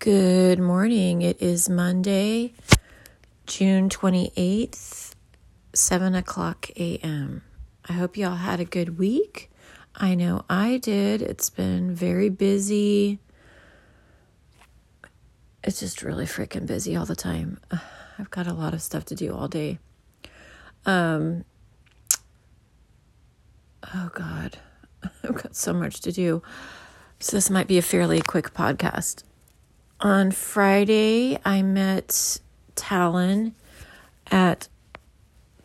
Good morning. It is Monday, June 28th, 7 o'clock a.m. I hope y'all had a good week. I know I did. It's been very busy. It's just really freaking busy all the time. I've got a lot of stuff to do all day. Um, oh, God. I've got so much to do. So, this might be a fairly quick podcast. On Friday, I met Talon at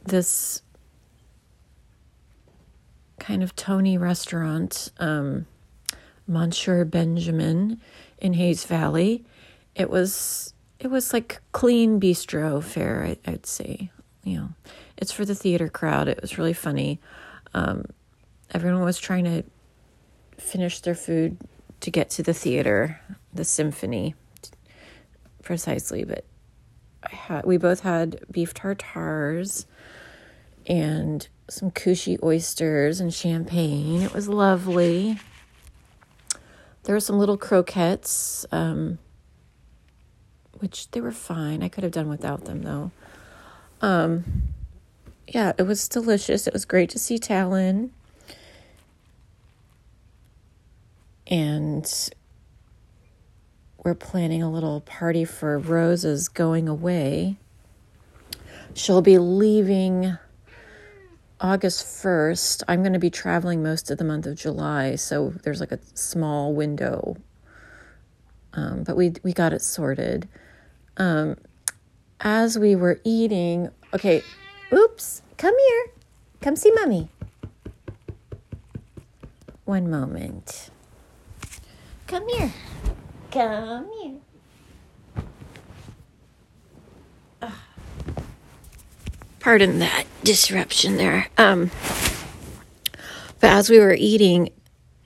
this kind of Tony restaurant, um, Monsieur Benjamin in Hayes Valley. It was it was like clean bistro fare, I, would say. You know, it's for the theater crowd. It was really funny. Um, everyone was trying to finish their food to get to the theater, the symphony precisely, but I had we both had beef tartars and some Kusshi oysters and champagne. It was lovely. There were some little croquettes, um, which they were fine. I could have done without them though. Um, yeah, it was delicious. It was great to see Talon. And we're planning a little party for Rose's going away. She'll be leaving August 1st. I'm going to be traveling most of the month of July, so there's like a small window. Um, but we we got it sorted. Um, as we were eating, okay, oops, come here. Come see mommy. One moment. Come here. Come here. Pardon that disruption there. Um, but as we were eating,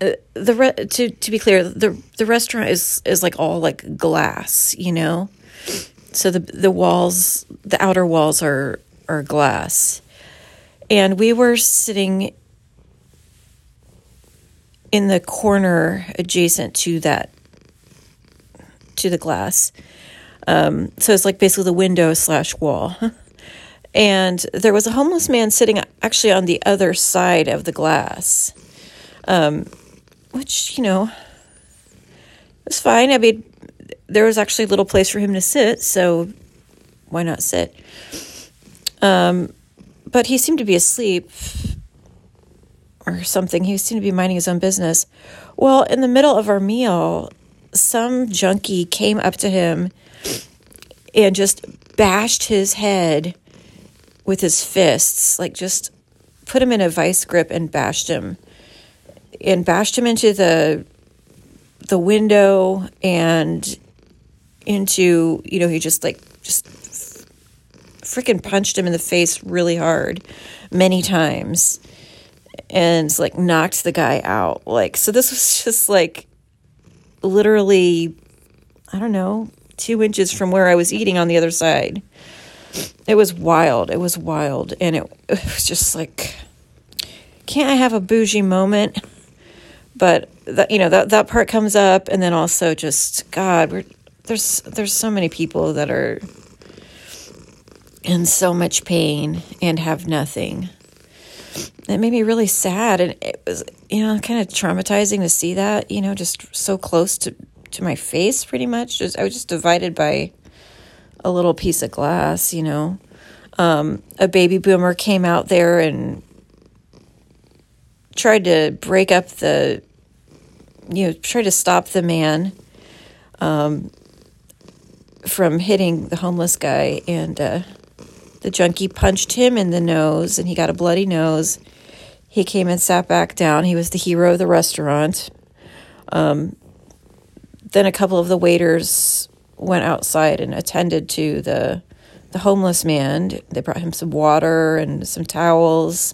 uh, the re- to to be clear, the the restaurant is is like all like glass, you know. So the the walls, the outer walls are are glass, and we were sitting in the corner adjacent to that to the glass. Um, so it's like basically the window slash wall. and there was a homeless man sitting actually on the other side of the glass, um, which, you know, was fine. I mean, there was actually a little place for him to sit, so why not sit? Um, but he seemed to be asleep or something. He seemed to be minding his own business. Well, in the middle of our meal, some junkie came up to him and just bashed his head with his fists, like just put him in a vice grip and bashed him. And bashed him into the the window and into you know he just like just freaking punched him in the face really hard many times and like knocked the guy out. Like so this was just like literally, I don't know, two inches from where I was eating on the other side. It was wild. It was wild. And it, it was just like, can't I have a bougie moment? But that, you know, that, that part comes up. And then also just, God, we're, there's, there's so many people that are in so much pain and have nothing it made me really sad and it was you know kind of traumatizing to see that you know just so close to to my face pretty much. Just i was just divided by a little piece of glass you know. Um, a baby boomer came out there and tried to break up the you know try to stop the man um, from hitting the homeless guy and uh, the junkie punched him in the nose and he got a bloody nose he came and sat back down. He was the hero of the restaurant. Um, then a couple of the waiters went outside and attended to the the homeless man. They brought him some water and some towels.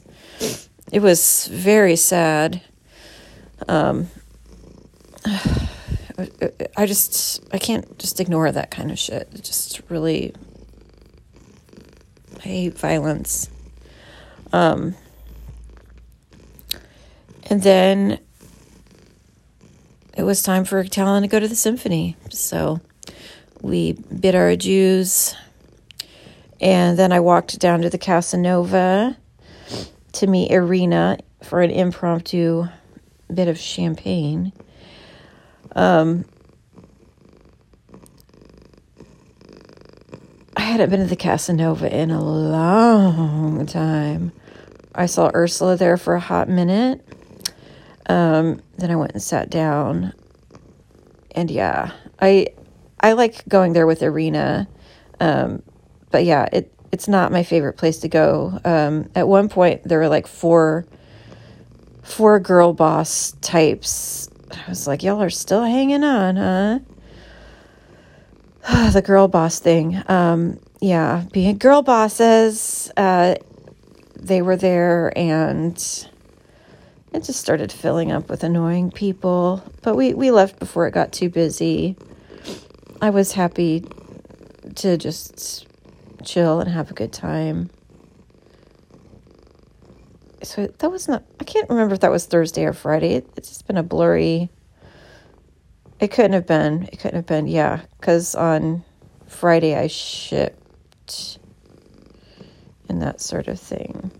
It was very sad. Um, I just I can't just ignore that kind of shit. It just really I hate violence. Um, and then it was time for Talon to go to the symphony. So we bid our adieus. And then I walked down to the Casanova to meet Irina for an impromptu bit of champagne. Um, hadn't been to the Casanova in a long time. I saw Ursula there for a hot minute. Um, then I went and sat down. And yeah, I I like going there with Irina. Um, but yeah, it it's not my favorite place to go. Um, at one point there were like four four girl boss types. I was like, y'all are still hanging on, huh? the girl boss thing. Um, yeah, being girl bosses. Uh, they were there and it just started filling up with annoying people. But we, we left before it got too busy. I was happy to just chill and have a good time. So that was not, I can't remember if that was Thursday or Friday. It, it's just been a blurry. It couldn't have been. It couldn't have been, yeah. Because on Friday I shipped and that sort of thing.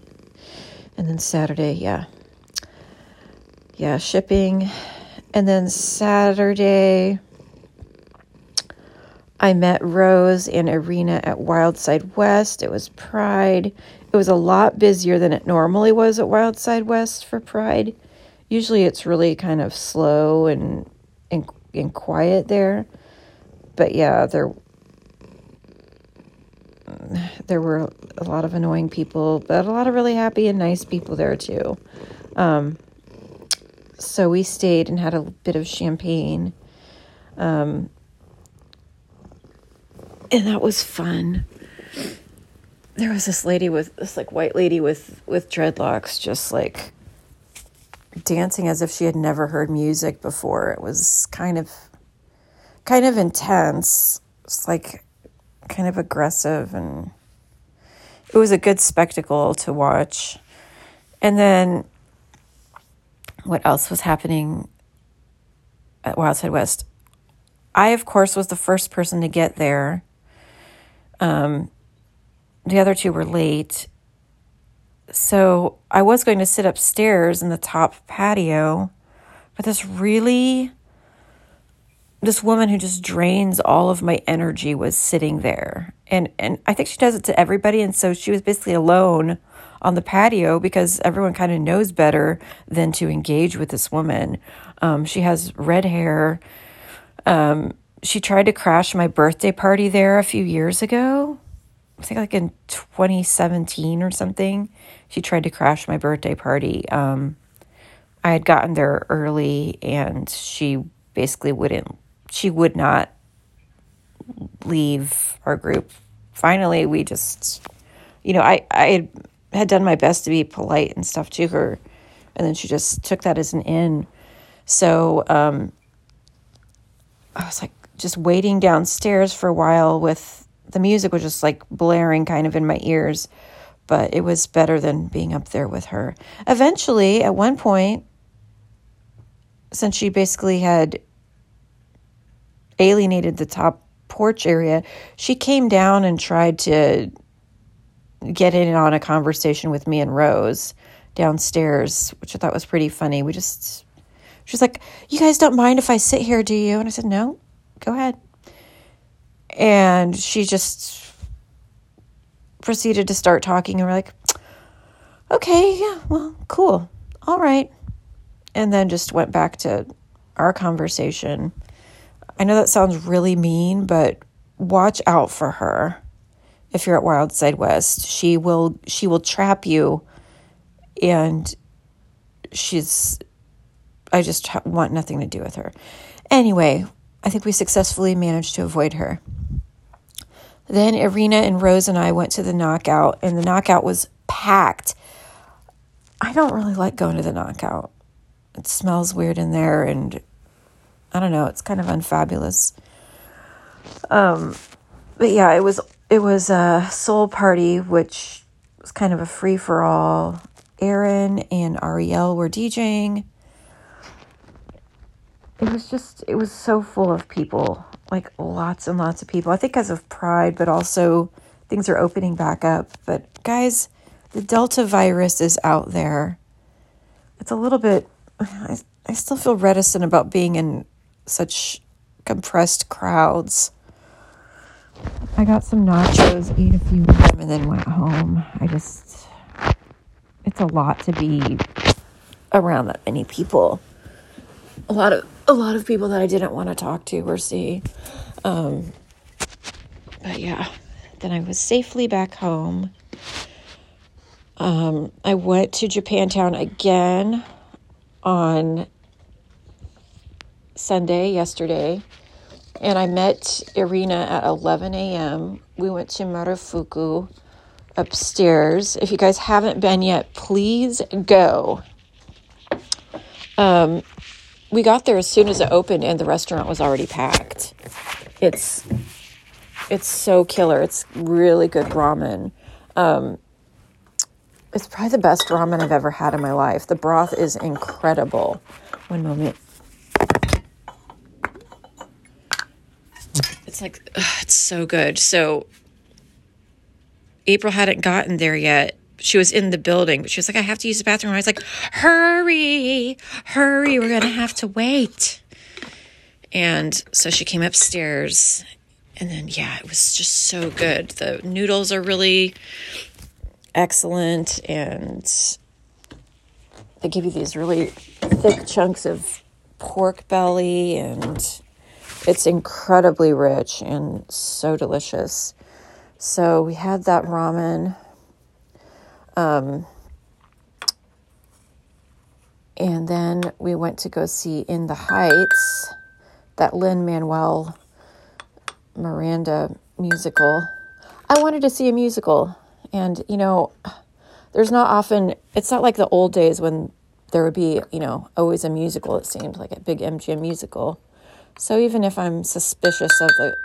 And then Saturday, yeah. Yeah, shipping. And then Saturday, I met Rose and Irina at Wildside West. It was Pride. It was a lot busier than it normally was at Wildside West for Pride. Usually it's really kind of slow and and, and quiet there. But yeah, there there were a lot of annoying people, but a lot of really happy and nice people there too. Um, so we stayed and had a bit of champagne. Um, and that was fun. There was this lady with this like white lady with with dreadlocks just like dancing as if she had never heard music before. It was kind of kind of intense. It's like kind of aggressive and it was a good spectacle to watch. And then what else was happening at Wildside West? I, of course, was the first person to get there. Um, the other two were late. So I was going to sit upstairs in the top patio, but this really this woman who just drains all of my energy was sitting there. And and I think she does it to everybody and so she was basically alone on the patio because everyone kind of knows better than to engage with this woman. Um, she has red hair. Um, she tried to crash my birthday party there a few years ago. I think like in 2017 or something. She tried to crash my birthday party. Um, I had gotten there early and she basically wouldn't she would not leave our group. Finally, we just, you know, I, I had done my best to be polite and stuff to her, and then she just took that as an in. So um, I was like just waiting downstairs for a while with the music was just like blaring kind of in my ears, but it was better than being up there with her. Eventually, at one point, since she basically had alienated the top porch area, she came down and tried to get in on a conversation with me and Rose downstairs, which I thought was pretty funny. We just, she's like, You guys don't mind if I sit here, do you? And I said, No, go ahead. And she just proceeded to start talking, and we're like, Okay, yeah, well, cool. All right. And then just went back to our conversation. I know that sounds really mean, but watch out for her if you're at Wildside West. She will she will trap you and she's I just want nothing to do with her. Anyway, I think we successfully managed to avoid her. Then Irina and Rose and I went to the knockout and the knockout was packed. I don't really like going to the knockout. It smells weird in there and I don't know, it's kind of unfabulous. Um, but yeah, it was it was a soul party, which was kind of a free for all. Aaron and Ariel were DJing. It was just it was so full of people. Like lots and lots of people. I think because of pride, but also things are opening back up. But guys, the Delta virus is out there. It's a little bit, I, I still feel reticent about being in such compressed crowds. I got some nachos, ate a few of them, and then went home. I just, it's a lot to be around that many people. A lot of a lot of people that I didn't want to talk to or see. Um, but yeah, then I was safely back home. Um, I went to Japantown again on Sunday, yesterday, and I met Irina at 11 a.m. We went to Marufuku upstairs. If you guys haven't been yet, please go. Um, we got there as soon as it opened, and the restaurant was already packed. It's it's so killer. It's really good ramen. Um, it's probably the best ramen I've ever had in my life. The broth is incredible. One moment. It's like ugh, it's so good. So April hadn't gotten there yet. She was in the building, but she was like, I have to use the bathroom. I was like, hurry, hurry, we're gonna have to wait. And so she came upstairs and then yeah, it was just so good. The noodles are really excellent and they give you these really thick chunks of pork belly and it's incredibly rich and so delicious. So we had that ramen. Um, and then we went to go see In the Heights, that Lin Manuel Miranda musical. I wanted to see a musical. And, you know, there's not often, it's not like the old days when there would be, you know, always a musical, it seemed like a big MGM musical. So even if I'm suspicious of the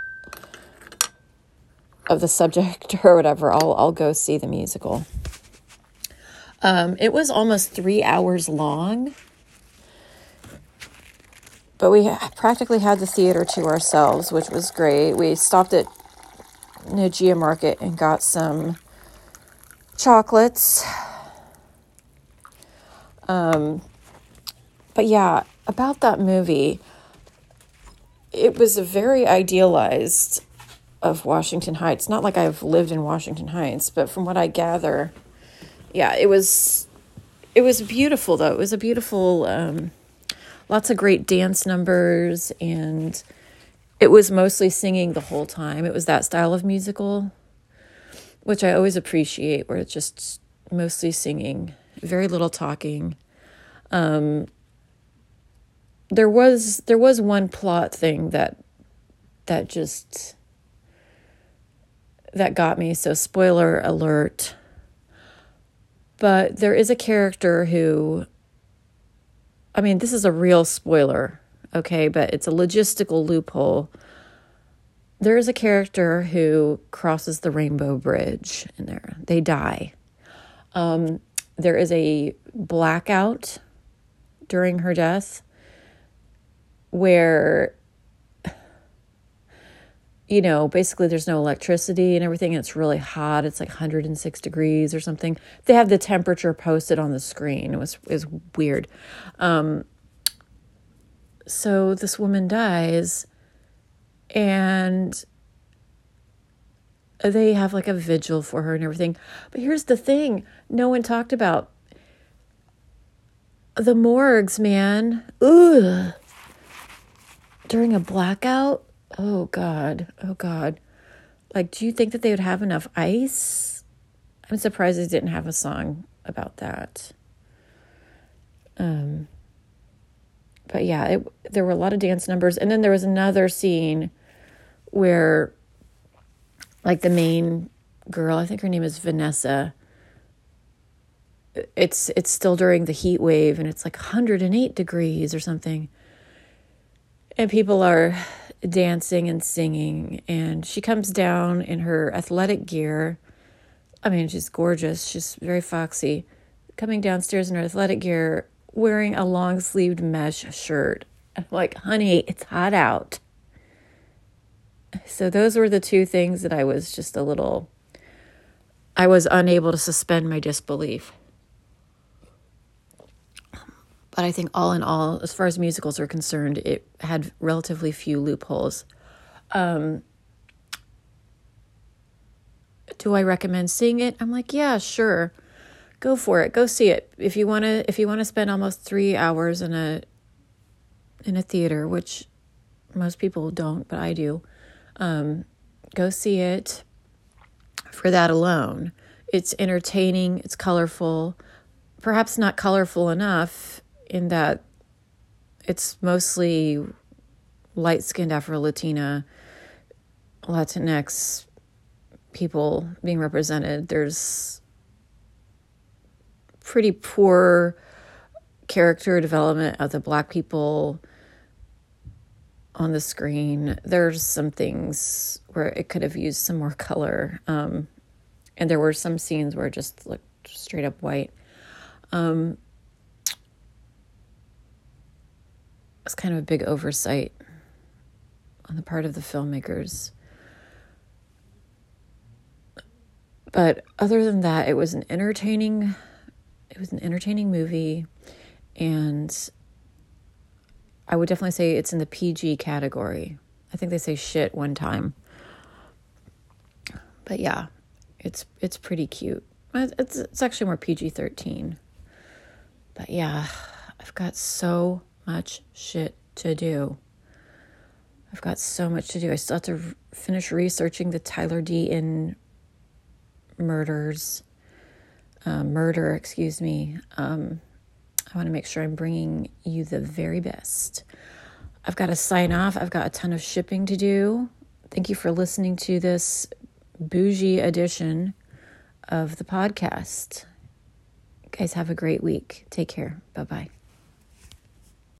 of the subject or whatever, I'll I'll go see the musical. Um, it was almost three hours long, but we practically had the theater to ourselves, which was great. We stopped at Nijiya Market and got some chocolates. Um, but yeah, about that movie, it was a very idealized of Washington Heights. Not like I've lived in Washington Heights, but from what I gather, yeah, it was it was beautiful though. It was a beautiful um, lots of great dance numbers and it was mostly singing the whole time. It was that style of musical which I always appreciate where it's just mostly singing, very little talking. Um, there was there was one plot thing that that just that got me so spoiler alert but there is a character who i mean this is a real spoiler okay? But it's a logistical loophole. There is a character who crosses the rainbow bridge in there. They die. Um, there is a blackout during her death where you know basically there's no electricity and everything and it's really hot it's like 106 degrees or something. They have the temperature posted on the screen it was is weird. Um, so this woman dies and they have like a vigil for her and everything. But here's the thing no one talked about the morgues man. Ugh. During a blackout oh god. Oh god. Like do you think that they would have enough ice? I'm surprised they didn't have a song about that. Um but yeah it, there were a lot of dance numbers. And then there was another scene where like the main girl i think her name is vanessa it's it's still during the heat wave and it's like 108 degrees or something. And people are dancing and singing and she comes down in her athletic gear. I mean she's gorgeous. She's very foxy. Coming downstairs in her athletic gear wearing a long sleeved mesh shirt. I'm like honey it's hot out. So those were the two things that I was just a little I was unable to suspend my disbelief. But I think all in all, as far as musicals are concerned, it had relatively few loopholes. Um, do I recommend seeing it? I'm like, yeah, sure. Go for it. Go see it. If you want to if you want to spend almost 3 hours in a in a theater, which most people don't, but I do. Um, go see it for that alone. It's entertaining, it's colorful, perhaps not colorful enough in that it's mostly light skinned Afro Latina, Latinx people being represented. There's pretty poor character development of the black people on the screen. There's some things where it could have used some more color. Um, and there were some scenes where it just looked straight up white. Um, it's kind of a big oversight on the part of the filmmakers. But other than that, it was an entertaining it was an entertaining movie and I would definitely say it's in the PG category. I think they say shit one time. But yeah, it's it's pretty cute. Uh, it's it's actually more PG-13. But yeah, I've got so much shit to do. I've got so much to do. I still have to finish researching the Tyler D. in murders, uh, murder, excuse me. Um, I want to make sure I'm bringing you the very best. I've got to sign off. I've got a ton of shipping to do. Thank you for listening to this bougie edition of the podcast. guys, have a great week. Take care. Bye bye.